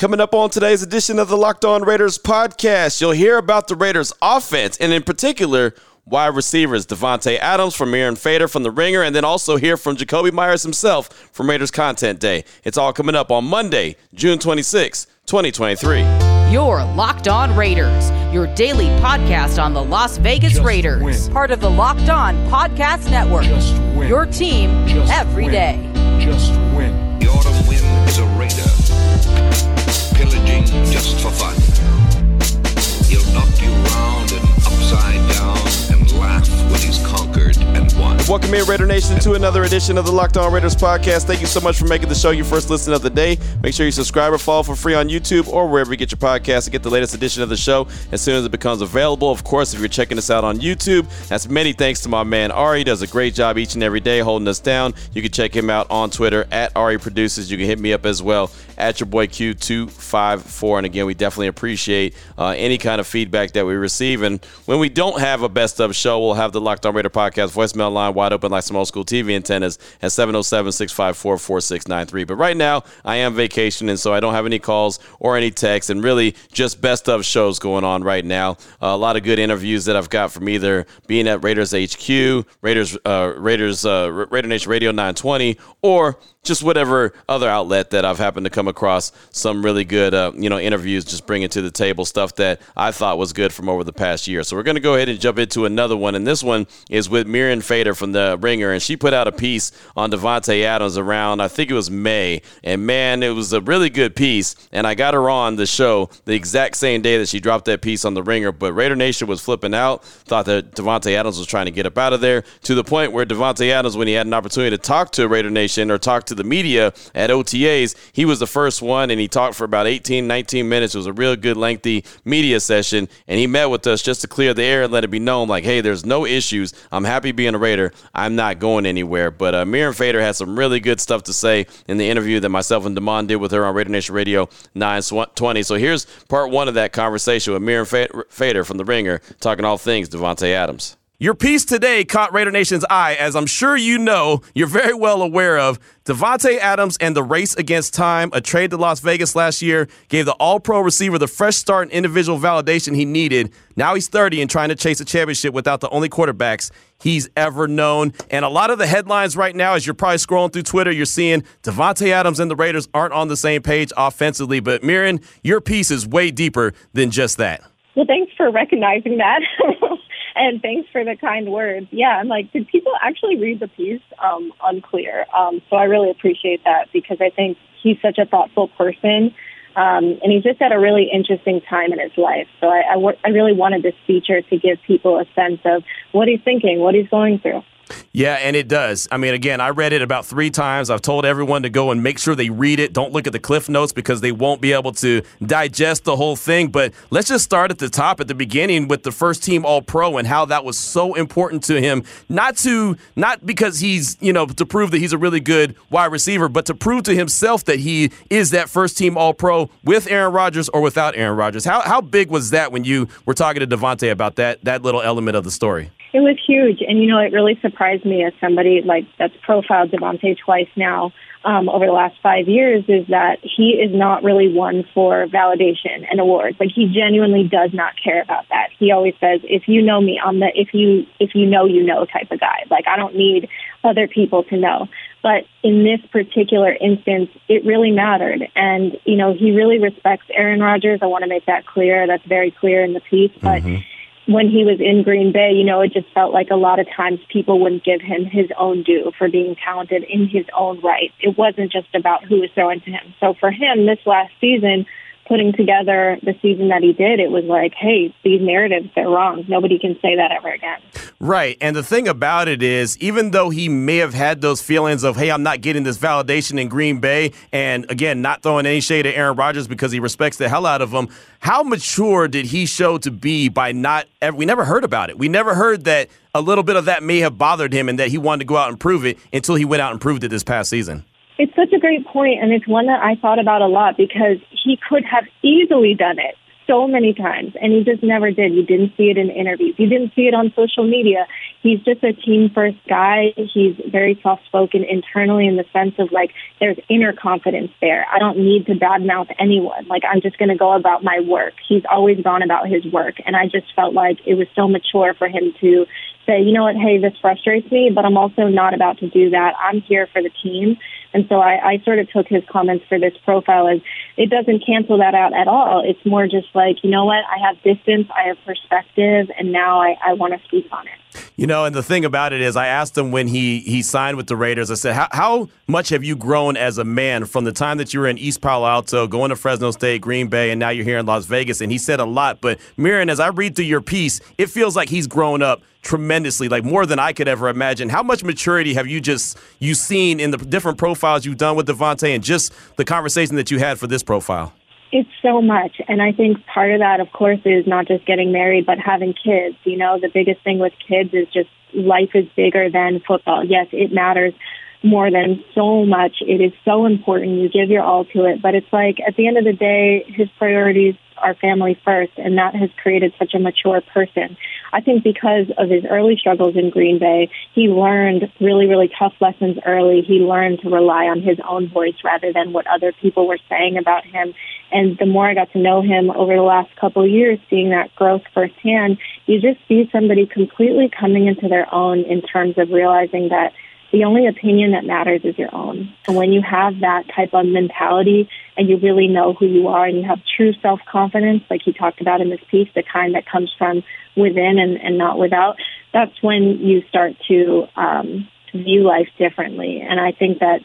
Coming up on today's edition of the Locked On Raiders podcast, you'll hear about the Raiders offense and in particular wide receivers Davante Adams from Mirin Fader from The Ringer, and then also hear from Jakobi Meyers himself from Raiders Content Day. It's all coming up on Monday, June 26, 2023. Your Locked On Raiders, your daily podcast on the Las Vegas Just Raiders, win. part of the Locked On Podcast Network. Your team Just every win. day. Just win. The autumn wind is a raider, pillaging just for fun. He'll knock you round and upside down and laugh when he's conquered and. Welcome in, Raider Nation, to another edition of the Locked On Raiders podcast. Thank you so much for making the show your first listen of the day. Make sure you subscribe or follow for free on YouTube or wherever you get your podcast to get the latest edition of the show as soon as it becomes available. Of course, if you're checking us out on YouTube, that's many thanks to my man Ari. He does a great job each and every day holding us down. You can check him out on Twitter at Ari Produces. You can hit me up as well at your boy Q254. And again, we definitely appreciate uh, any kind of feedback that we receive. And when we don't have a best of show, we'll have the Locked On Raider podcast voicemail line wide open like some old school TV antennas at 707 654 4693. But right now, I am vacationing, so I don't have any calls or any texts, and really just best of shows going on right now. Uh, a lot of good interviews that I've got from either being at Raiders HQ, Raiders, uh, Raiders, uh, Raider Nation Radio 920, or just whatever other outlet that I've happened to come across some really good, uh, you know, interviews, just bringing to the table stuff that I thought was good from over the past year. So we're going to go ahead and jump into another one, and this one is with Mirin Fader from the Ringer, and she put out a piece on Davante Adams around I think it was May, and man, it was a really good piece, and I got her on the show the exact same day that she dropped that piece on the Ringer. But Raider Nation was flipping out, thought that Davante Adams was trying to get up out of there to the point where Davante Adams, when he had an opportunity to talk to Raider Nation or talk to the media at OTAs, he was the first one and he talked for about 18, 19 minutes. It was a real good, lengthy media session. And he met with us just to clear the air and let it be known like, hey, there's no issues. I'm happy being a Raider. I'm not going anywhere. But uh, Mirin Fader had some really good stuff to say in the interview that myself and Damon did with her on Raider Nation Radio 920. So here's part one of that conversation with Mirin Fader from The Ringer talking all things Davante Adams. Your piece today caught Raider Nation's eye, as I'm sure you know, you're very well aware of. Davante Adams and the race against time, a trade to Las Vegas last year, gave the All Pro receiver the fresh start and individual validation he needed. Now he's 30 and trying to chase a championship without the only quarterbacks he's ever known. And a lot of the headlines right now, as you're probably scrolling through Twitter, you're seeing Davante Adams and the Raiders aren't on the same page offensively. But Mirin, your piece is way deeper than just that. Well, thanks for recognizing that. and thanks for the kind words. Yeah, I'm like, did people actually read the piece? Um, unclear. Um, so I really appreciate that because I think he's such a thoughtful person. Um, and he's just at a really interesting time in his life. So I, I, I really wanted this feature to give people a sense of what he's thinking, what he's going through. Yeah, and it does. I mean, again, I read it about three times. I've told everyone to go and make sure they read it. Don't look at the cliff notes because they won't be able to digest the whole thing. But let's just start at the top, at the beginning, with the first team All Pro and how that was so important to him. Not to, not because he's, you know, to prove that he's a really good wide receiver, but to prove to himself that he is that first team All Pro with Aaron Rodgers or without Aaron Rodgers. How how big was that when you were talking to Davante about that that little element of the story? It was huge, and you know, it really surprised me as somebody like that's profiled Davante twice now um, over the last five years. Is that he is not really one for validation and awards. Like he genuinely does not care about that. He always says, "If you know me, I'm the if you if you know you know type of guy. Like I don't need other people to know." But in this particular instance, it really mattered. And, you know, he really respects Aaron Rodgers. I want to make that clear. That's very clear in the piece. But mm-hmm when he was in Green Bay, you know, it just felt like a lot of times people wouldn't give him his own due for being talented in his own right. It wasn't just about who was throwing to him. So for him, this last season, putting together the season that he did, it was like, hey, these narratives, they're wrong. Nobody can say that ever again. Right. And the thing about it is, even though he may have had those feelings of, hey, I'm not getting this validation in Green Bay, and again, not throwing any shade at Aaron Rodgers because he respects the hell out of him, how mature did he show to be by not, we never heard about it. We never heard that a little bit of that may have bothered him and that he wanted to go out and prove it until he went out and proved it this past season. It's such a great point, and it's one that I thought about a lot because he could have easily done it so many times, and he just never did. You didn't see it in interviews. You didn't see it on social media. he's just a team first guy. He's very soft spoken internally in the sense of like there's inner confidence there. I don't need to badmouth anyone. Like I'm just going to go about my work. He's always gone about his work. And I just felt like it was so mature for him to say, you know what, hey, this frustrates me, but I'm also not about to do that. I'm here for the team. And so I, I sort of took his comments for this profile as it doesn't cancel that out at all. It's more just like, you know what, I have distance, I have perspective, and now I, I want to speak on it. You know, and the thing about it is, I asked him when he he signed with the Raiders. I said, "How, how much have you grown as a man from the time that you were in East Palo Alto, going to Fresno State, Green Bay, and now you're here in Las Vegas?" And he said a lot. But Mirin, as I read through your piece, it feels like he's grown up tremendously, like more than I could ever imagine. How much maturity have you just you seen in the different profiles you've done with Davante, and just the conversation that you had for this profile? It's so much. And I think part of that, of course, is not just getting married, but having kids. You know, the biggest thing with kids is just life is bigger than football. Yes, it matters more than so much. It is so important. You give your all to it. But it's like at the end of the day, his priorities are family first. And that has created such a mature person. I think because of his early struggles in Green Bay, he learned really, really tough lessons early. He learned to rely on his own voice rather than what other people were saying about him. And the more I got to know him over the last couple of years, seeing that growth firsthand, you just see somebody completely coming into their own in terms of realizing that the only opinion that matters is your own. And when you have that type of mentality and you really know who you are and you have true self confidence, like he talked about in this piece, the kind that comes from within and, and not without, that's when you start to um, view life differently. And I think that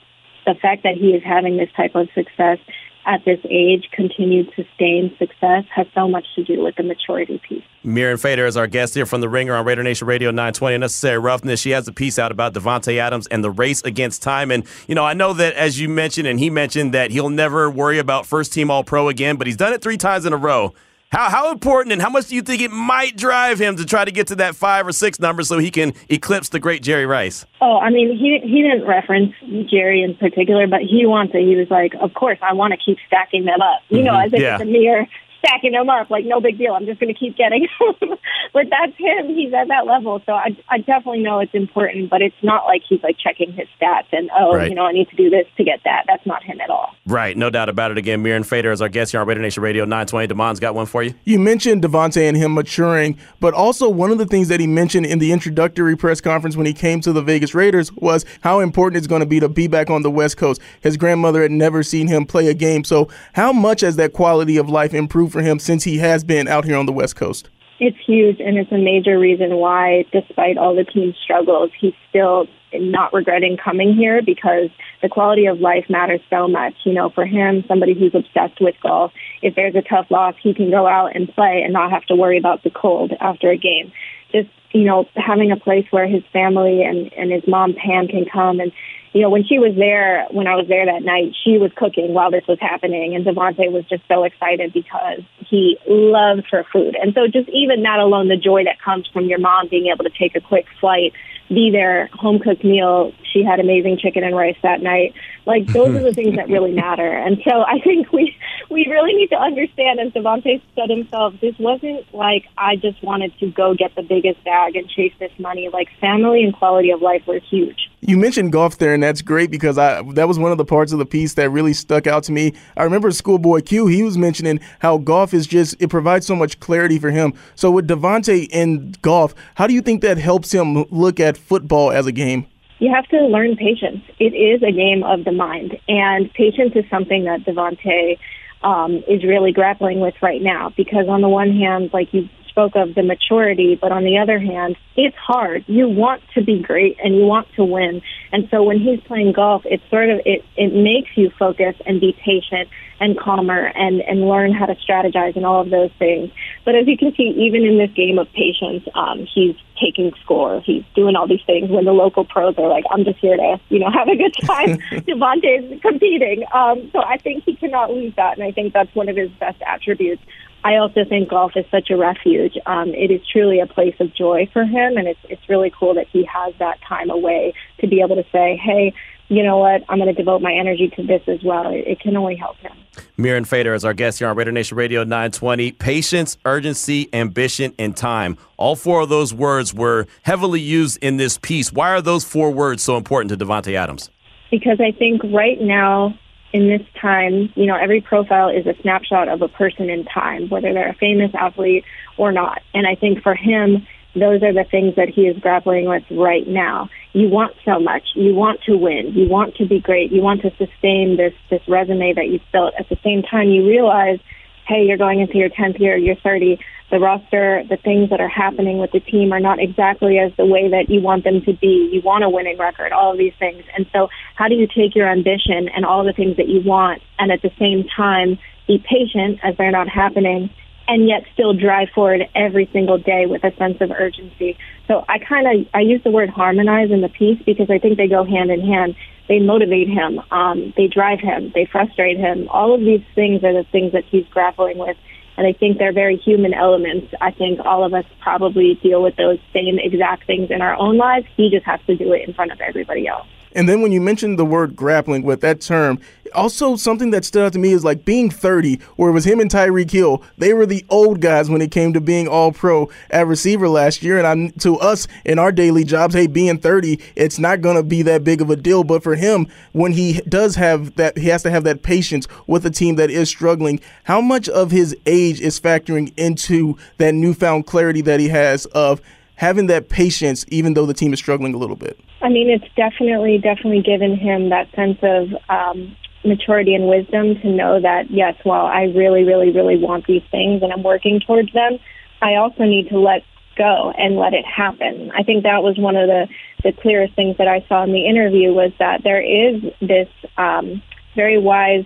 the fact that he is having this type of success at this age, continued sustained success has so much to do with the maturity piece. Mirin Fader is our guest here from The Ringer on Raider Nation Radio 920. Unnecessary Roughness. She has a piece out about Davante Adams and the race against time. And, you know, I know that as you mentioned, and he mentioned that he'll never worry about first team All Pro again, but he's done it three times in a row. How, how important and how much do you think it might drive him to try to get to that five or six number so he can eclipse the great Jerry Rice? Oh, I mean, he he didn't reference Jerry in particular, but he wants it. He was like, "Of course, I want to keep stacking them up." You know, mm-hmm. as if yeah. it's a mere stacking them up. Like, no big deal. I'm just going to keep getting them. but that's him. He's at that level. So I, I definitely know it's important, but it's not like he's like checking his stats and, oh, right. you know, I need to do this to get that. That's not him at all. Right. No doubt about it. Again, Mirin Fader is our guest here on Raider Nation Radio 920. Damon's got one for you. You mentioned Davante and him maturing, but also one of the things that he mentioned in the introductory press conference when he came to the Vegas Raiders was how important it's going to be to be back on the West Coast. His grandmother had never seen him play a game. So, how much has that quality of life improved for him since he has been out here on the West Coast? It's huge, and it's a major reason why, despite all the team's struggles, he's still not regretting coming here because the quality of life matters so much. You know, for him, somebody who's obsessed with golf, if there's a tough loss, he can go out and play and not have to worry about the cold after a game. Just, you know, having a place where his family and, and his mom, Pam, can come and you know, when she was there, when I was there that night, she was cooking while this was happening, and Davante was just so excited because he loves her food. And so, just even that alone, the joy that comes from your mom being able to take a quick flight, be there, home cooked meal. She had amazing chicken and rice that night. Like those are the things that really matter. And so, I think we we really need to understand, as Davante said himself, this wasn't like I just wanted to go get the biggest bag and chase this money. Like family and quality of life were huge. You mentioned golf there, and that's great because I that was one of the parts of the piece that really stuck out to me. I remember Schoolboy Q. He was mentioning how golf is just it provides so much clarity for him. So with Davante in golf, how do you think that helps him look at football as a game? You have to learn patience. It is a game of the mind, and patience is something that Davante um, is really grappling with right now. Because on the one hand, like you spoke of the maturity, but on the other hand, it's hard. You want to be great and you want to win. And so when he's playing golf, it's sort of it it makes you focus and be patient and calmer and and learn how to strategize and all of those things. But as you can see, even in this game of patience, um, he's taking score. He's doing all these things when the local pros are like, "I'm just here to you know have a good time." Davante's competing, um, so I think he cannot lose that, and I think that's one of his best attributes. I also think golf is such a refuge. Um, it is truly a place of joy for him, and it's it's really cool that he has that time away to be able to say, "Hey, you know what, I'm going to devote my energy to this as well. It, it can only help him. Mirin Fader is our guest here on Raider Nation Radio 920. Patience, urgency, ambition, and time. All four of those words were heavily used in this piece. Why are those four words so important to Davante Adams? Because I think right now, in this time, you know, every profile is a snapshot of a person in time, whether they're a famous athlete or not. And I think for him, those are the things that he is grappling with right now. You want so much. You want to win. You want to be great. You want to sustain this this resume that you've built. At the same time, you realize, hey, you're going into your 10th year. You're 30. The roster, the things that are happening with the team are not exactly as the way that you want them to be. You want a winning record. All of these things. And so, how do you take your ambition and all the things that you want, and at the same time be patient as they're not happening? and yet still drive forward every single day with a sense of urgency. So I kind of I use the word harmonize in the piece because I think they go hand in hand. They motivate him, um, they drive him, they frustrate him. All of these things are the things that he's grappling with, and I think they're very human elements. I think all of us probably deal with those same exact things in our own lives. He just has to do it in front of everybody else. And then when you mentioned the word grappling with that term, also something that stood out to me is like being 30, where it was him and Tyreek Hill. They were the old guys when it came to being all pro at receiver last year. And I'm, to us in our daily jobs, hey, being 30, it's not going to be that big of a deal. But for him, when he does have that, he has to have that patience with a team that is struggling. How much of his age is factoring into that newfound clarity that he has of having that patience, even though the team is struggling a little bit? I mean, it's definitely, definitely given him that sense of um, maturity and wisdom to know that, yes, while I really, really, really want these things and I'm working towards them, I also need to let go and let it happen. I think that was one of the, the clearest things that I saw in the interview was that there is this um, very wise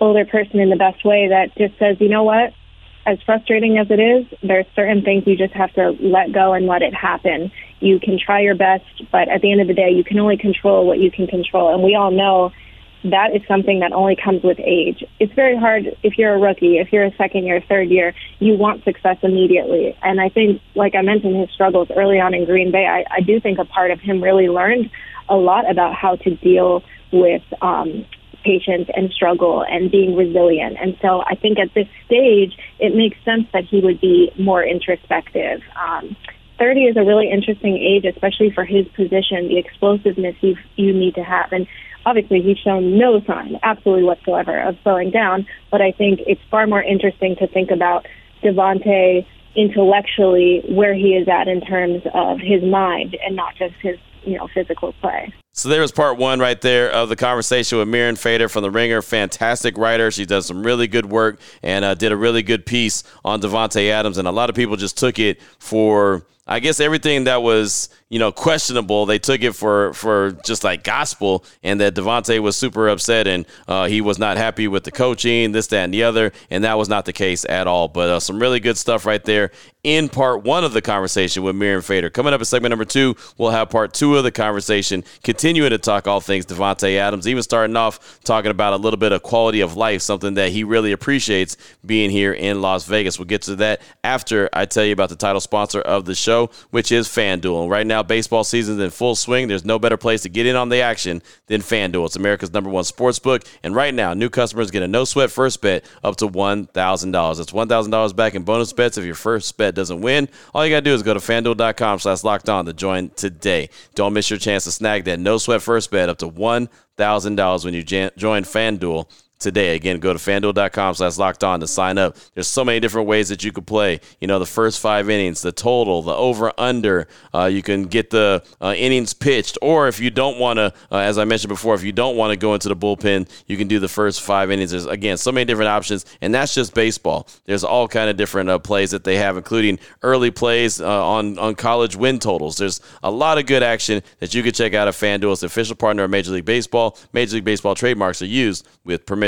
older person in the best way that just says, you know what, as frustrating as it is, there's certain things you just have to let go and let it happen. You can try your best, but at the end of the day, you can only control what you can control. And we all know that is something that only comes with age. It's very hard if you're a rookie, if you're a second year, third year, you want success immediately. And I think, like I mentioned, his struggles early on in Green Bay, I, I do think a part of him really learned a lot about how to deal with um, patience and struggle and being resilient. And so I think at this stage, it makes sense that he would be more introspective. Um, 30 is a really interesting age, especially for his position, the explosiveness you, you need to have. And obviously, he's shown no sign, absolutely whatsoever, of slowing down. But I think it's far more interesting to think about Davante intellectually where he is at in terms of his mind and not just his you know physical play. So there was part one right there of the conversation with Mirin Fader from The Ringer. Fantastic writer. She does some really good work and uh, did a really good piece on Davante Adams. And a lot of people just took it for – I guess everything that was you know questionable, they took it for for just like gospel, and that Davante was super upset and uh, he was not happy with the coaching, this, that, and the other, and that was not the case at all. But uh, some really good stuff right there in part one of the conversation with Mirin Fader. Coming up in segment number two, we'll have part two of the conversation, continuing to talk all things Davante Adams, even starting off talking about a little bit of quality of life, something that he really appreciates being here in Las Vegas. We'll get to that after I tell you about the title sponsor of the show, which is FanDuel. Right now, baseball season's in full swing. There's no better place to get in on the action than FanDuel. It's America's number one sports book. And right now, new customers get a no sweat first bet up to $1,000. That's $1,000 back in bonus bets if your first bet doesn't win. All you got to do is go to fanduel.com slash locked on to join today. Don't miss your chance to snag that no sweat first bet up to $1,000 when you join FanDuel today. Again, go to fanduel.com slash locked on to sign up. There's so many different ways that you could play. You know, the first five innings, the total, the over under. Uh, you can get the uh, innings pitched, or if you don't want to, uh, as I mentioned before, if you don't want to go into the bullpen, you can do the first five innings. There's again so many different options, and that's just baseball. There's all kind of different uh, plays that they have, including early plays uh, on on college win totals. There's a lot of good action that you can check out at FanDuel. It's official partner of Major League Baseball. Major League Baseball trademarks are used with permission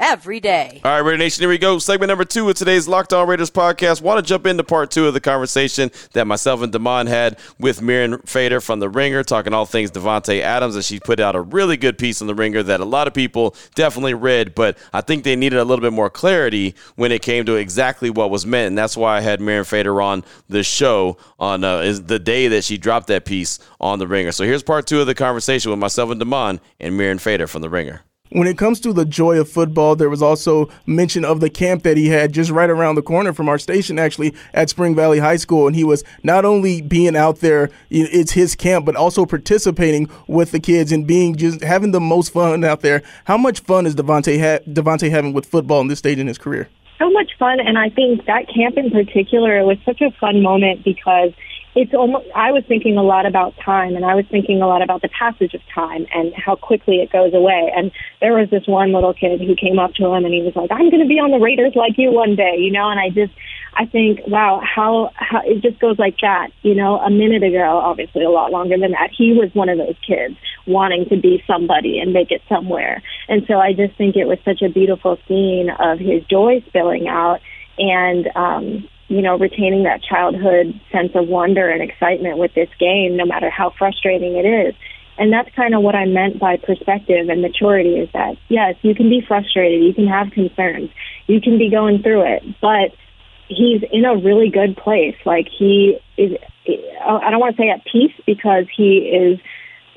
every day. All right, Raider Nation, here we go. Segment number two of today's Locked On Raiders podcast. Want to jump into part two of the conversation that myself and Damon had with Mirin Fader from The Ringer, talking all things Davante Adams, and she put out a really good piece on The Ringer that a lot of people definitely read, but I think they needed a little bit more clarity when it came to exactly what was meant, and that's why I had Mirin Fader on the show on uh, the day that she dropped that piece on The Ringer. So here's part two of the conversation with myself and Damon and Mirin Fader from The Ringer. When it comes to the joy of football, there was also mention of the camp that he had just right around the corner from our station, actually, at Spring Valley High School. And he was not only being out there, it's his camp, but also participating with the kids and being just having the most fun out there. How much fun is Davante ha- Davante having with football in this stage in his career? So much fun, and I think that camp in particular was such a fun moment because – it's almost I was thinking a lot about time and I was thinking a lot about the passage of time and how quickly it goes away. And there was this one little kid who came up to him and he was like, I'm going to be on the Raiders like you one day, you know, and I just I think, wow, how how it just goes like that, you know, a minute ago, obviously a lot longer than that. He was one of those kids wanting to be somebody and make it somewhere. And so I just think it was such a beautiful scene of his joy spilling out and um you know, retaining that childhood sense of wonder and excitement with this game, no matter how frustrating it is. And that's kind of what I meant by perspective and maturity is that, yes, you can be frustrated, you can have concerns, you can be going through it, but he's in a really good place. Like he is, I don't want to say at peace because he is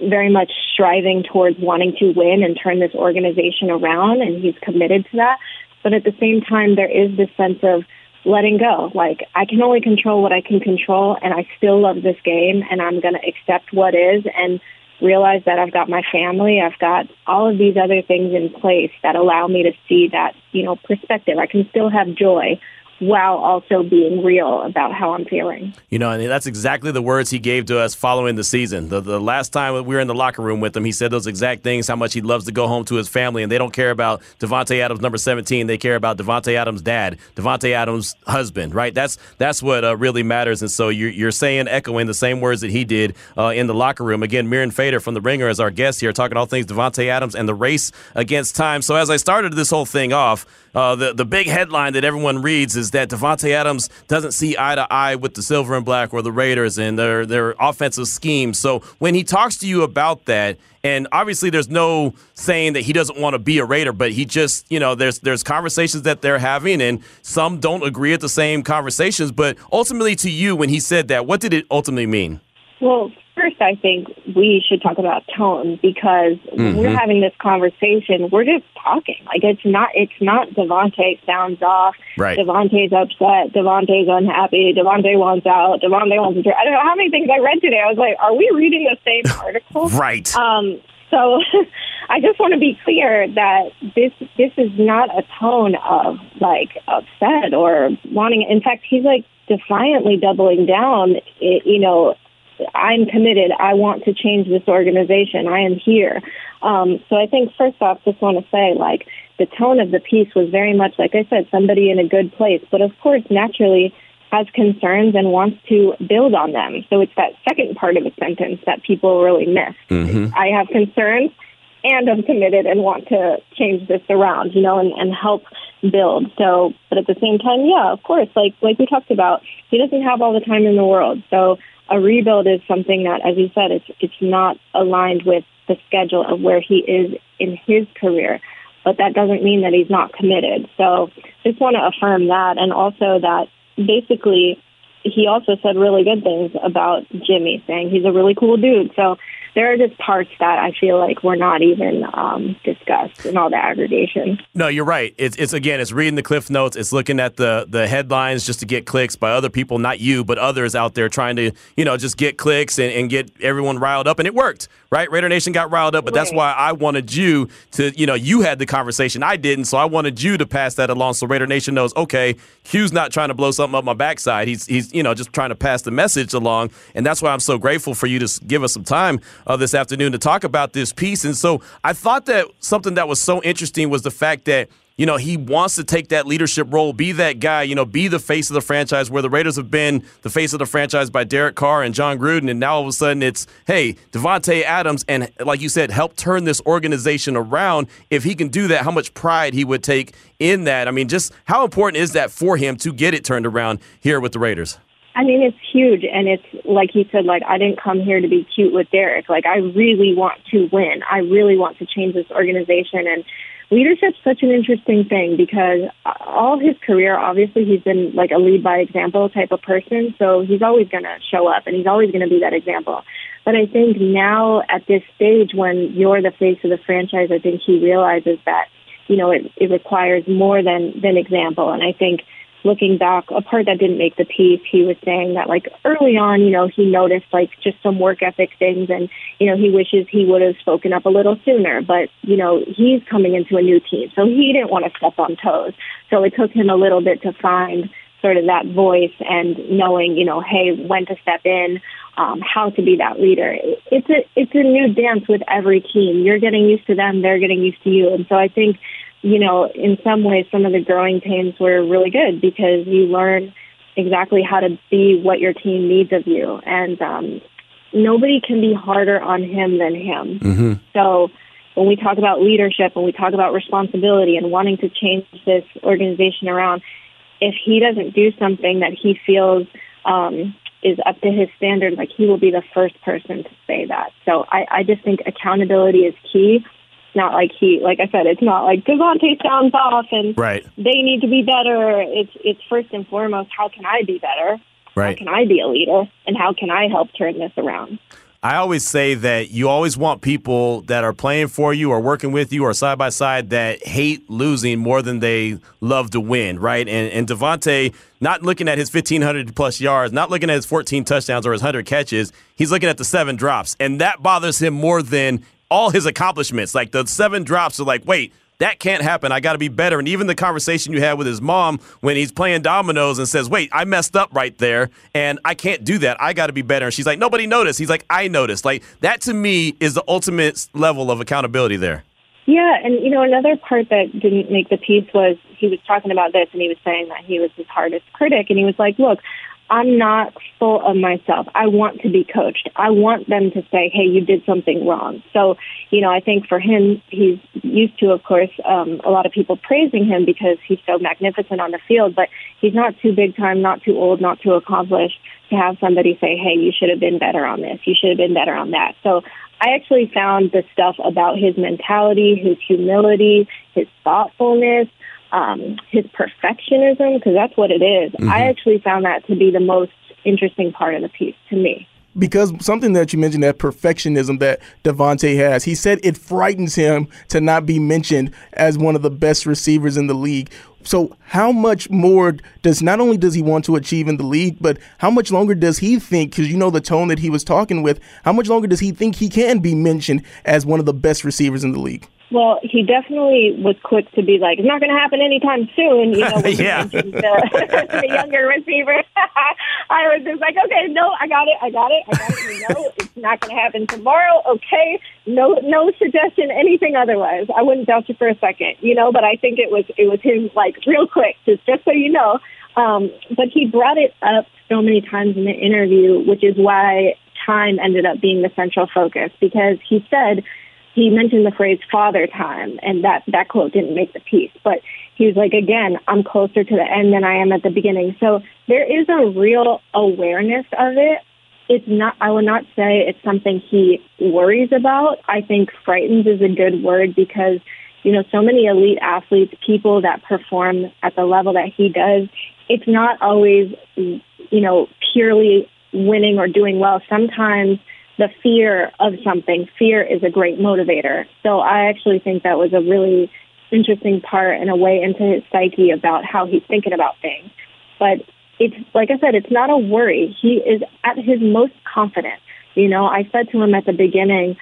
very much striving towards wanting to win and turn this organization around, and he's committed to that. But at the same time, there is this sense of, letting go. Like I can only control what I can control and I still love this game and I'm going to accept what is and realize that I've got my family, I've got all of these other things in place that allow me to see that, you know, perspective. I can still have joy while also being real about how I'm feeling. You know, and that's exactly the words he gave to us following the season. The, the last time we were in the locker room with him, he said those exact things, how much he loves to go home to his family, and they don't care about Davante Adams, number 17. They care about Davante Adams' dad, Davante Adams' husband, right? That's that's what uh, really matters. And so you're, you're saying, echoing the same words that he did uh, in the locker room. Again, Mirin Fader from The Ringer is our guest here, talking all things Davante Adams and the race against time. So as I started this whole thing off, uh, the the big headline that everyone reads is that Davante Adams doesn't see eye to eye with the Silver and Black or the Raiders and their their offensive scheme. So when he talks to you about that, and obviously there's no saying that he doesn't want to be a Raider, but he just you know there's there's conversations that they're having, and some don't agree at the same conversations. But ultimately, to you, when he said that, what did it ultimately mean? Well, first, I think we should talk about tone because mm-hmm. when we're having this conversation, we're just talking. Like it's not, it's not Davante sounds off. Right. Davante's upset. Davante's unhappy. Davante wants out. Davante wants to. I don't know how many things I read today. I was like, are we reading the same article? right. Um. So, I just want to be clear that this this is not a tone of like upset or wanting. In fact, he's like defiantly doubling down. You know, I'm committed. I want to change this organization. I am here. Um, so I think first off, just want to say like the tone of the piece was very much, like I said, somebody in a good place, but of course, naturally has concerns and wants to build on them. So it's that second part of the sentence that people really miss. Mm-hmm. I have concerns and I'm committed and want to change this around, you know, and, and help build. So, but at the same time, yeah, of course, like like we talked about, he doesn't have all the time in the world. So a rebuild is something that, as you said, it's it's not aligned with the schedule of where he is in his career. But that doesn't mean that he's not committed. So just want to affirm that, and also that basically he also said really good things about Jimmy, saying he's a really cool dude. So there are just parts that I feel like were not even um, discussed in all the aggregation. No, you're right. It's, it's again, it's reading the cliff notes. It's looking at the the headlines just to get clicks by other people, not you, but others out there trying to you know just get clicks and, and get everyone riled up, and it worked right? Raider Nation got riled up, but right. that's why I wanted you to, you know, you had the conversation. I didn't, so I wanted you to pass that along so Raider Nation knows, okay, Q's not trying to blow something up my backside. He's, he's, you know, just trying to pass the message along. And that's why I'm so grateful for you to give us some time uh, this afternoon to talk about this piece. And so I thought that something that was so interesting was the fact that you know, he wants to take that leadership role, be that guy, you know, be the face of the franchise where the Raiders have been the face of the franchise by Derek Carr and Jon Gruden. And now all of a sudden it's, hey, Davante Adams. And like you said, help turn this organization around. If he can do that, how much pride he would take in that. I mean, just how important is that for him to get it turned around here with the Raiders? I mean, it's huge. And it's like he said, like, I didn't come here to be cute with Derek. Like, I really want to win. I really want to change this organization. And leadership's such an interesting thing because all his career, obviously, he's been like a lead by example type of person. So he's always going to show up and he's always going to be that example. But I think now at this stage when you're the face of the franchise, I think he realizes that, you know, it, it requires more than, than example. And I think, looking back, a part that didn't make the piece, he was saying that like early on, you know, he noticed like just some work ethic things and, you know, he wishes he would have spoken up a little sooner, but, you know, he's coming into a new team. So he didn't want to step on toes. So it took him a little bit to find sort of that voice and knowing, you know, hey, when to step in, um, how to be that leader. It's a it's a new dance with every team. You're getting used to them, they're getting used to you, and so I think you know, in some ways, some of the growing pains were really good because you learn exactly how to be what your team needs of you. And um, nobody can be harder on him than him. Mm-hmm. So when we talk about leadership and we talk about responsibility and wanting to change this organization around, if he doesn't do something that he feels um, is up to his standard, like he will be the first person to say that. So I, I just think accountability is key not like he, like I said, it's not like Davante sounds off and right. they need to be better. It's it's first and foremost, how can I be better? Right. How can I be a leader? And how can I help turn this around? I always say that you always want people that are playing for you or working with you or side by side that hate losing more than they love to win, right? And and Davante, not looking at his 1500 plus yards, not looking at his 14 touchdowns or his 100 catches, he's looking at the seven drops, and that bothers him more than all his accomplishments. Like the seven drops are like, wait, that can't happen. I got to be better. And even the conversation you had with his mom when he's playing dominoes and says, wait, I messed up right there and I can't do that. I got to be better. And she's like, nobody noticed. He's like, I noticed. Like that to me is the ultimate level of accountability there. Yeah, and you know another part that didn't make the piece was he was talking about this and he was saying that he was his hardest critic and he was like, "Look, I'm not full of myself. I want to be coached. I want them to say, hey, you did something wrong. So, you know, I think for him, he's used to, of course, um, a lot of people praising him because he's so magnificent on the field, but he's not too big time, not too old, not too accomplished to have somebody say, hey, you should have been better on this. You should have been better on that. So I actually found the stuff about his mentality, his humility, his thoughtfulness, um, his perfectionism, because that's what it is. Mm-hmm. I actually found that to be the most interesting part of the piece to me. Because something that you mentioned, that perfectionism that Davante has, he said it frightens him to not be mentioned as one of the best receivers in the league. So, how much more does not only does he want to achieve in the league, but how much longer does he think? Because you know the tone that he was talking with. How much longer does he think he can be mentioned as one of the best receivers in the league? Well, he definitely was quick to be like, "It's not going to happen anytime soon." You know, when yeah. the, the younger receiver. I was just like, "Okay, no, I got it, I got it, I got it." You know, it's not going to happen tomorrow. Okay, no, no suggestion, anything otherwise. I wouldn't doubt you for a second. You know, but I think it was it was him like real quick, just just so you know. Um, but he brought it up so many times in the interview, which is why time ended up being the central focus because he said he mentioned the phrase father time and that that quote didn't make the piece but he was like again i'm closer to the end than i am at the beginning. So there is a real awareness of it. It's not i would not say it's something he worries about. I think frightens is a good word because you know so many elite athletes people that perform at the level that he does it's not always you know purely winning or doing well. Sometimes the fear of something. Fear is a great motivator. So I actually think that was a really interesting part and a way into his psyche about how he's thinking about things. But it's like I said, it's not a worry. He is at his most confident. You know, I said to him at the beginning,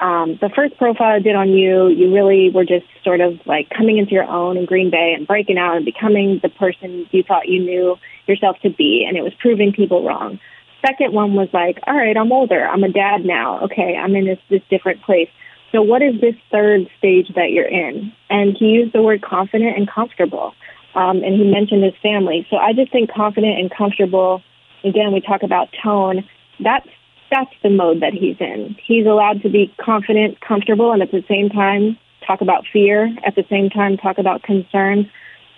um, the first profile I did on you, you really were just sort of like coming into your own in Green Bay and breaking out and becoming the person you thought you knew yourself to be, and it was proving people wrong second one was like, all right, I'm older. I'm a dad now. Okay, I'm in this, this different place. So what is this third stage that you're in? And he used the word confident and comfortable. Um, and he mentioned his family. So I just think confident and comfortable. Again, we talk about tone. That's that's the mode that he's in. He's allowed to be confident, comfortable, and at the same time talk about fear. At the same time, talk about concerns.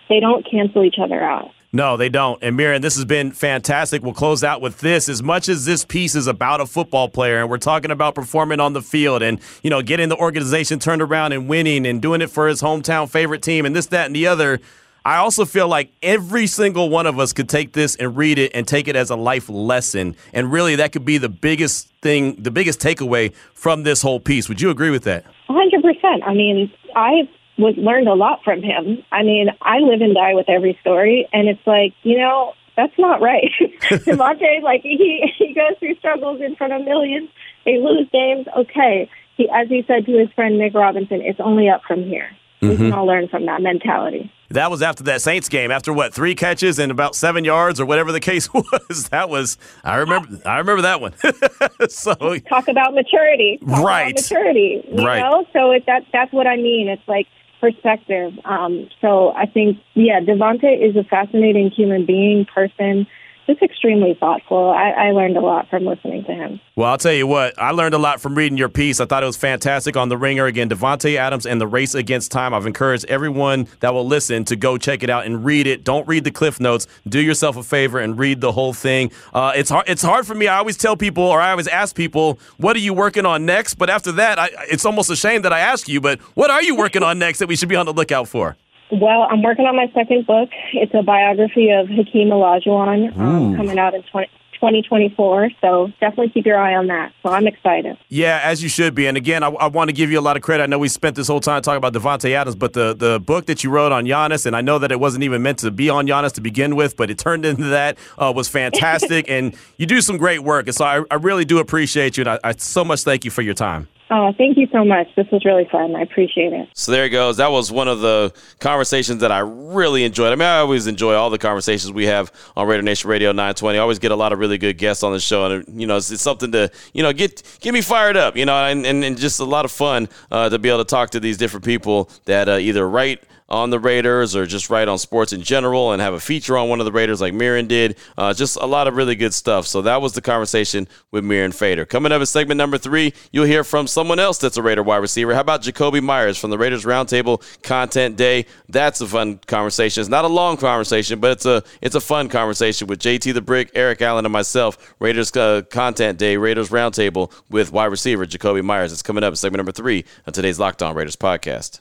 They don't cancel each other out. No, they don't. And Mirin, this has been fantastic. We'll close out with this. As much as this piece is about a football player and we're talking about performing on the field and, you know, getting the organization turned around and winning and doing it for his hometown favorite team and this, that, and the other – I also feel like every single one of us could take this and read it and take it as a life lesson. And really, that could be the biggest thing, the biggest takeaway from this whole piece. Would you agree with that? 100%. I mean, I was learned a lot from him. I mean, I live and die with every story, and it's like, you know, that's not right. Davante, like, he, he goes through struggles in front of millions. They lose games. Okay. He, as he said to his friend Nick Robinson, it's only up from here. Mm-hmm. We can all learn from that mentality. That was after that Saints game. After what, three catches and about seven yards or whatever the case was. That was I remember. I remember that one. so talk about maturity. Talk right. About maturity. You right. know. So it, that that's what I mean. It's like perspective. Um, so I think yeah, Davante is a fascinating human being, person just extremely thoughtful. I, I, learned a lot from listening to him. Well, I'll tell you what, I learned a lot from reading your piece. I thought it was fantastic on The Ringer. Again, Davante Adams and the Race Against Time. I've encouraged everyone that will listen to go check it out and read it. Don't read the cliff notes. Do yourself a favor and read the whole thing. Uh, it's hard. It's hard for me. I always tell people, or I always ask people, "What are you working on next?" But after that, I, it's almost a shame that I ask you. But what are you working on next that we should be on the lookout for? Well, I'm working on my second book. It's a biography of Hakeem Olajuwon um, coming out in 20, 2024. So definitely keep your eye on that. So I'm excited. Yeah, as you should be. And again, I, I want to give you a lot of credit. I know we spent this whole time talking about Davante Adams, but the, the book that you wrote on Giannis, and I know that it wasn't even meant to be on Giannis to begin with, but it turned into that, uh, was fantastic. and you do some great work. And so I, I really do appreciate you. And I, I so much thank you for your time. Oh, thank you so much. This was really fun. I appreciate it. So there it goes. That was one of the conversations that I really enjoyed. I mean, I always enjoy all the conversations we have on Raider Nation Radio 920. I always get a lot of really good guests on the show, and you know, it's, it's something to you know get get me fired up. You know, and and, and just a lot of fun uh, to be able to talk to these different people that uh, either write on the Raiders or just write on sports in general and have a feature on one of the Raiders like Mirin did. Uh, just a lot of really good stuff. So that was the conversation with Mirin Fader. Coming up in segment number three, you'll hear from someone else that's a Raider wide receiver. How about Jakobi Meyers from the Raiders Roundtable Content Day? That's a fun conversation. It's not a long conversation, but it's a it's a fun conversation with JT the Brick, Eric Allen, and myself. Raiders uh, Content Day, Raiders Roundtable with wide receiver Jakobi Meyers. It's coming up in segment number three on today's Locked On Raiders podcast.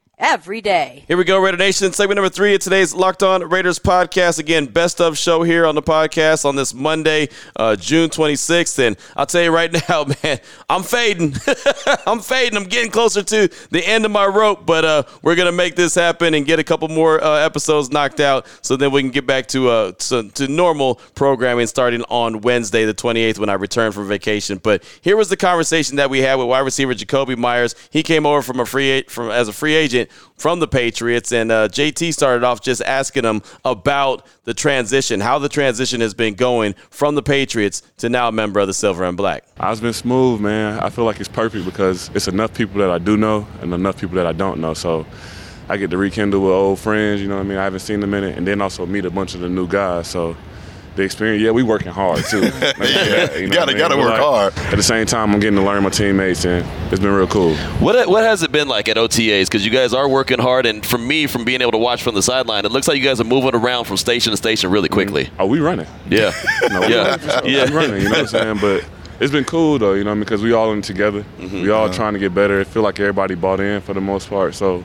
every day. Here we go, Raider Nation. Segment number three of today's Locked On Raiders podcast. Again, best of show here on the podcast on this Monday, uh, June 26th. And I'll tell you right now, man, I'm fading. I'm fading. I'm getting closer to the end of my rope, but uh, we're going to make this happen and get a couple more uh, episodes knocked out so then we can get back to, uh, to, to normal programming starting on Wednesday, the 28th, when I return from vacation. But here was the conversation that we had with wide receiver Jakobi Meyers. He came over from a free from as a free agent from the Patriots. And uh, JT started off just asking him about the transition, how the transition has been going from the Patriots to now a member of the Silver and Black. I've been smooth, man. I feel like it's perfect because it's enough people that I do know and enough people that I don't know. So I get to rekindle with old friends, you know what I mean? I haven't seen them in it, and then also meet a bunch of the new guys. So the experience. Yeah, we working hard too. yeah, you know gotta gotta work like, hard. At the same time, I'm getting to learn my teammates, and it's been real cool. What what has it been like at OTAs? Because you guys are working hard, and for me, from being able to watch from the sideline, it looks like you guys are moving around from station to station really mm-hmm. quickly. Mm-hmm. Are we running? Yeah, no, yeah, yeah. We running. You know what I'm saying? But it's been cool though, you know, I mean, because we all in together. Mm-hmm. We all uh-huh. trying to get better. It feel like everybody bought in for the most part, so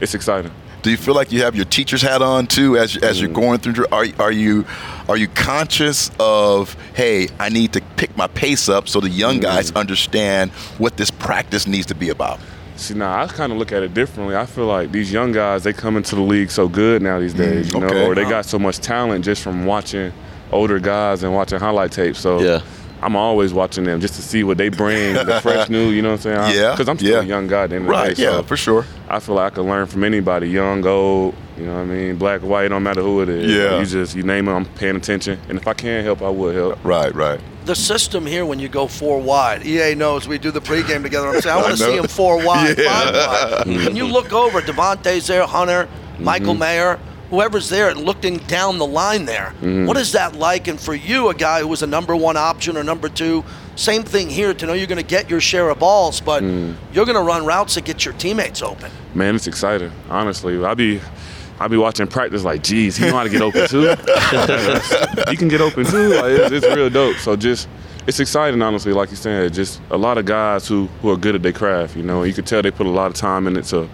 it's exciting. Do you feel like you have your teacher's hat on too as as you're mm. going through? Are are you are you conscious of hey, I need to pick my pace up so the young mm. guys understand what this practice needs to be about? See, now I kind of look at it differently. I feel like these young guys they come into the league so good now these days, you know, or they got so much talent just from watching older guys and watching highlight tapes. So yeah. I'm always watching them just to see what they bring, the fresh new, you know what I'm saying? Yeah, Because I'm still yeah. a young guy at the end of the Right. day, Yeah, so for sure. I feel like I can learn from anybody, young, old, you know what I mean, black, white, don't matter who it is. Yeah. You just, you name it, I'm paying attention. And if I can help, I would help. Right. Right. The system here, when you go four wide, EA knows we do the pregame together. I'm saying I want to see him four wide, Yeah. five wide. When you look over, Davante's there, Hunter, Michael mm-hmm. Mayer, whoever's there, and looking down the line there. Mm-hmm. What is that like? And for you, a guy who was a number one option or number two, same thing here to know you're going to get your share of balls, but mm. you're going to run routes that get your teammates open. Man, it's exciting. Honestly, I be, I be watching practice like, geez, he know how to get open too. he can get open too. Like, it's, it's real dope. So just, it's exciting, honestly. Like you said, just a lot of guys who who are good at their craft. You know, you can tell they put a lot of time in it. So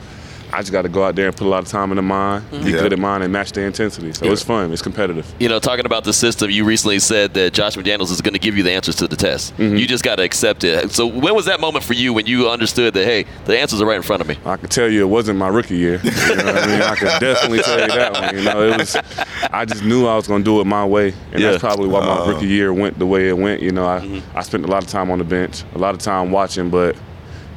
I just got to go out there and put a lot of time into mine, be Yeah. good at mine, and match the intensity. So it's fun. It's competitive. You know, talking about the system, you recently said that Josh McDaniels is going to give you the answers to the test. Mm-hmm. You just got to accept it. So, when was that moment for you when you understood that, hey, the answers are right in front of me? I can tell you it wasn't my rookie year. You know what I mean? I can definitely tell you that one. You know, it was. I just knew I was going to do it my way, and Yeah. that's probably why my uh. rookie year went the way it went. You know, I mm-hmm. I spent a lot of time on the bench, a lot of time watching, but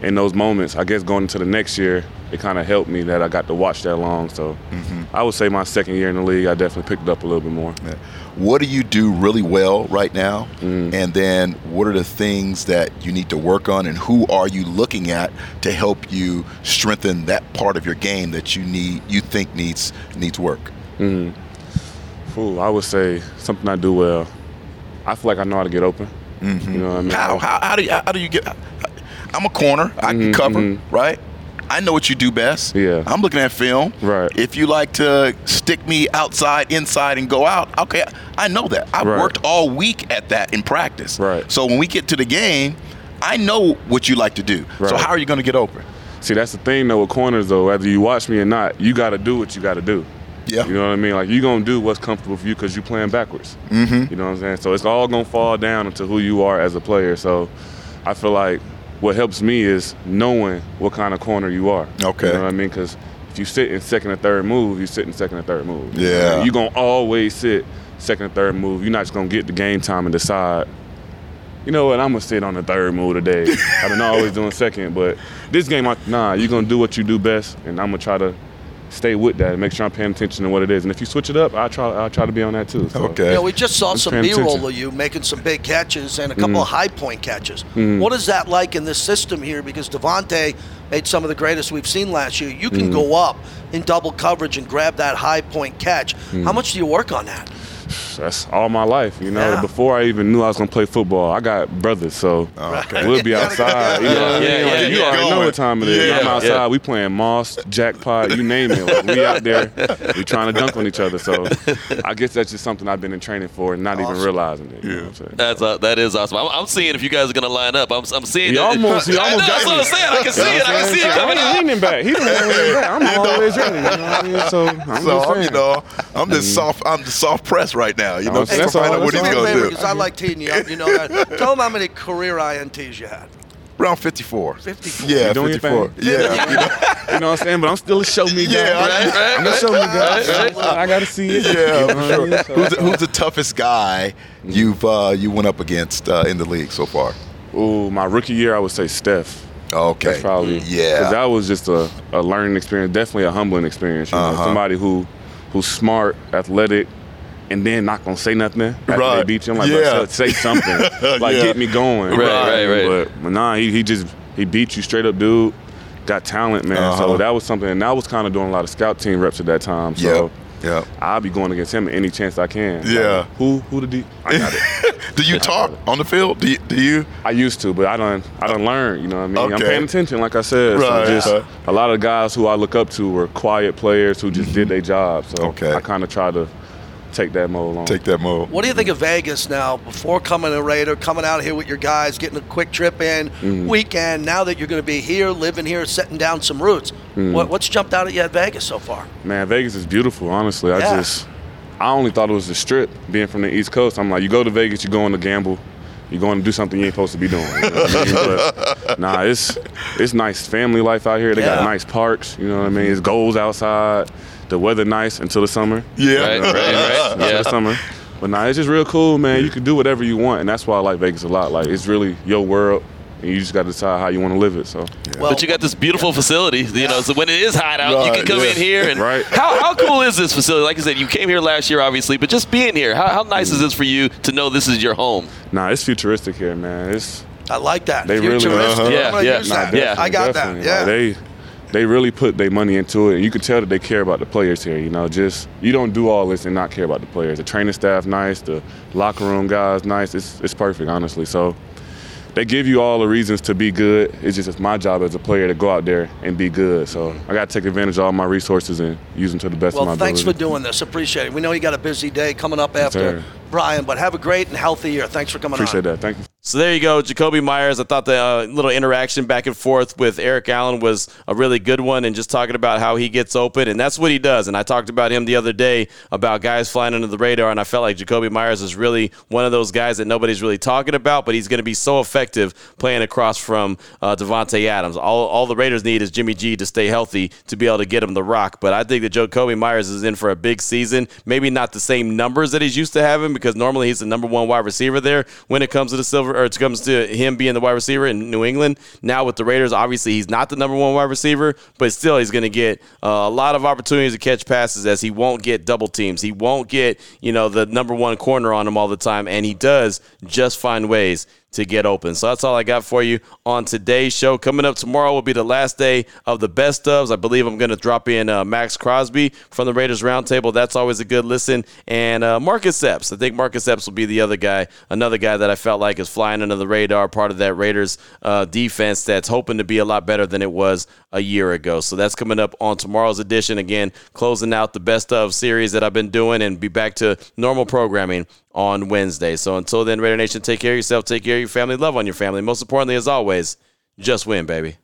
in those moments, I guess going into the next year, it kind of helped me that I got to watch that long. So mm-hmm. I would say my second year in the league, I definitely picked it up a little bit more. What do you do really well right now? Mm. And then what are the things that you need to work on and who are you looking at to help you strengthen that part of your game that you need you think needs needs work? Mm. Ooh, I would say something I do well. I feel like I know how to get open. You mm-hmm. know what I mean? How, how, how do you how do you get I'm a corner. I can cover, right? I know what you do best. Yeah. I'm looking at film. Right. If you like to stick me outside, inside, and go out, okay, I know that. I've Right. worked all week at that in practice. Right. So when we get to the game, I know what you like to do. Right. So how are you going to get open? See, that's the thing though with corners though. Whether you watch me or not, you got to do what you got to do. Yeah. You know what I mean? Like you're gonna do what's comfortable for you because you're playing backwards. Mm-hmm. You know what I'm saying? So it's all gonna fall down into who you are as a player. So I feel like what helps me is knowing what kind of corner you are. Okay. You know what I mean? Because if you sit in second or third move, you sit in second or third move. You know what I Yeah. mean? You gonna always sit second or third move. You're not just gonna get the game time and decide. You know what? I'm gonna sit on the third move today. I've been always doing second, but this game, I, nah, you're gonna do what you do best, and I'm gonna try to stay with that and make sure I'm paying attention to what it is. And if you switch it up, I try, I'll try to be on that too. So. Okay. You know, we just saw Just some B-roll attention. of you making some big catches and a couple mm-hmm. of high point catches. Mm-hmm. What is that like in this system here? Because Davante made some of the greatest we've seen last year. You can mm-hmm. go up in double coverage and grab that high point catch. How much do you work on that? That's all my life, you know. Yeah. Before I even knew I was gonna play football, I got brothers, so okay. we'll be outside. You know what I mean? yeah, yeah, Like, you yeah. already know what time it is. Yeah. I'm outside. Yeah. We playing Moss, Jackpot, you name it. Like, we out there. We trying to dunk on each other. So I guess that's just something I've been in training for, and not even realizing it. You know what I'm saying? That's uh, that is awesome. I'm, I'm seeing if you guys are going to line up. I'm, I'm seeing. He that- almost, he I know, almost that's got what me. I'm saying. I can see it. I can see it coming I'm up. leaning back. He's the one leaning back. I'm always ready. You know what I mean? So I'm So just I'm, saying. you know, I'm just soft. I'm just soft press right now. You know, to find out what he's going to do. Because I like teeing you up. You know that. Tell them how many career INTs you had. Around 54. 54. Yeah, You doing 54. thing? Yeah. you know, You know what I'm saying? But I'm still a show me guy. Yeah, Right, right, I'm a show me guy. Right, right. I gotta see it. yeah, You know for what I sure. So Who's the, who's the toughest guy you've uh, you went up against uh, in the league so far? Ooh, my rookie year, I would say Steph. Okay. That's probably Yeah. Because that was just a, a learning experience, definitely a humbling experience. You know, Uh-huh. somebody who who's smart, athletic, and then not gonna say nothing after they Right. beat you. I'm like, Yeah. bro, say something, like Yeah. get me going. Right, right, right. But, but nah, he, he just he beat you straight up, dude. Got talent, man. Uh-huh. So that was something, and I was kind of doing a lot of scout team reps at that time. So. Yep. Yep. I'll be going against him any chance I can. Yeah. Like, who who the D? I got it. Do you talk on the field? Do you? Do you? I used to, but I don't. I don't learn. You know what I mean? I'm paying attention, like I said. Right. So just Uh-huh. a lot of guys who I look up to were quiet players who just did their job. So Okay. I kind of try to take that mold on. Take that move. What do you think of Vegas now? Before coming to Raider, coming out here with your guys, getting a quick trip in, Mm-hmm. weekend. Now that you're going to be here, living here, setting down some roots. Mm-hmm. What, what's jumped out at you at Vegas so far? Man, Vegas is beautiful. Honestly, I just I only thought it was the strip. Being from the East Coast, I'm like, you go to Vegas, you're going to gamble. You're going to do something you ain't supposed to be doing. You know I mean? But, nah, it's it's nice family life out here. They Yeah. got nice parks. You know what I mean? It's goals outside. The weather nice until the summer. Yeah. Right, right, right. Until Yeah. the summer. But nah, it's just real cool, man. You can do whatever you want, and that's why I like Vegas a lot. Like it's really your world, and you just got to decide how you want to live it. So. Well, but you got this beautiful facility, you know. So when it is hot out, you can come yeah. in here and. Right. How, how cool is this facility? Like I said, you came here last year, obviously, but just being here, how, how nice is this for you to know this is your home? Nah, it's futuristic here, man. It's I like that. They really- uh-huh. Yeah, yeah, nah, yeah. I got that. Yeah. Like, they they really put their money into it, and you can tell that they care about the players here. You know, just you don't do all this and not care about the players. The training staff nice, the locker room guys nice. It's it's perfect, honestly. So they give you all the reasons to be good. It's just it's my job as a player to go out there and be good. So I got to take advantage of all my resources and use them to the best Well, of my thanks for doing this. Appreciate it. We know you got a busy day coming up after sir. Brian, but have a great and healthy year. Thanks for coming Appreciate on. that. Thank you. So there you go, Jakobi Meyers. I thought the uh, little interaction back and forth with Eric Allen was a really good one, and just talking about how he gets open, and that's what he does. And I talked about him the other day about guys flying under the radar, and I felt like Jakobi Meyers is really one of those guys that nobody's really talking about, but he's going to be so effective playing across from uh, Davante Adams. All, all the Raiders need is Jimmy G to stay healthy to be able to get him the rock. But I think that Jakobi Meyers is in for a big season. Maybe not the same numbers that he's used to having because normally he's the number one wide receiver there when it comes to the silver or it comes to him being the wide receiver in New England. Now with the Raiders, obviously he's not the number one wide receiver, but still he's going to get uh, a lot of opportunities to catch passes as he won't get double teams. He won't get you know the number one corner on him all the time, and he does just find ways to get open. So that's all I got for you on today's show. Coming up tomorrow will be the last day of the best ofs. I believe I'm going to drop in uh, Maxx Crosby from the Raiders Roundtable. That's always a good listen. And uh, Marcus Epps. I think Marcus Epps will be the other guy, another guy that I felt like is flying under the radar, part of that Raiders uh, defense that's hoping to be a lot better than it was a year ago. So that's coming up on tomorrow's edition. Again, closing out the best of series that I've been doing and be back to normal programming on Wednesday. So until then, Raider Nation, take care of yourself, take care of your family, love on your family. Most importantly, as always, just win, baby.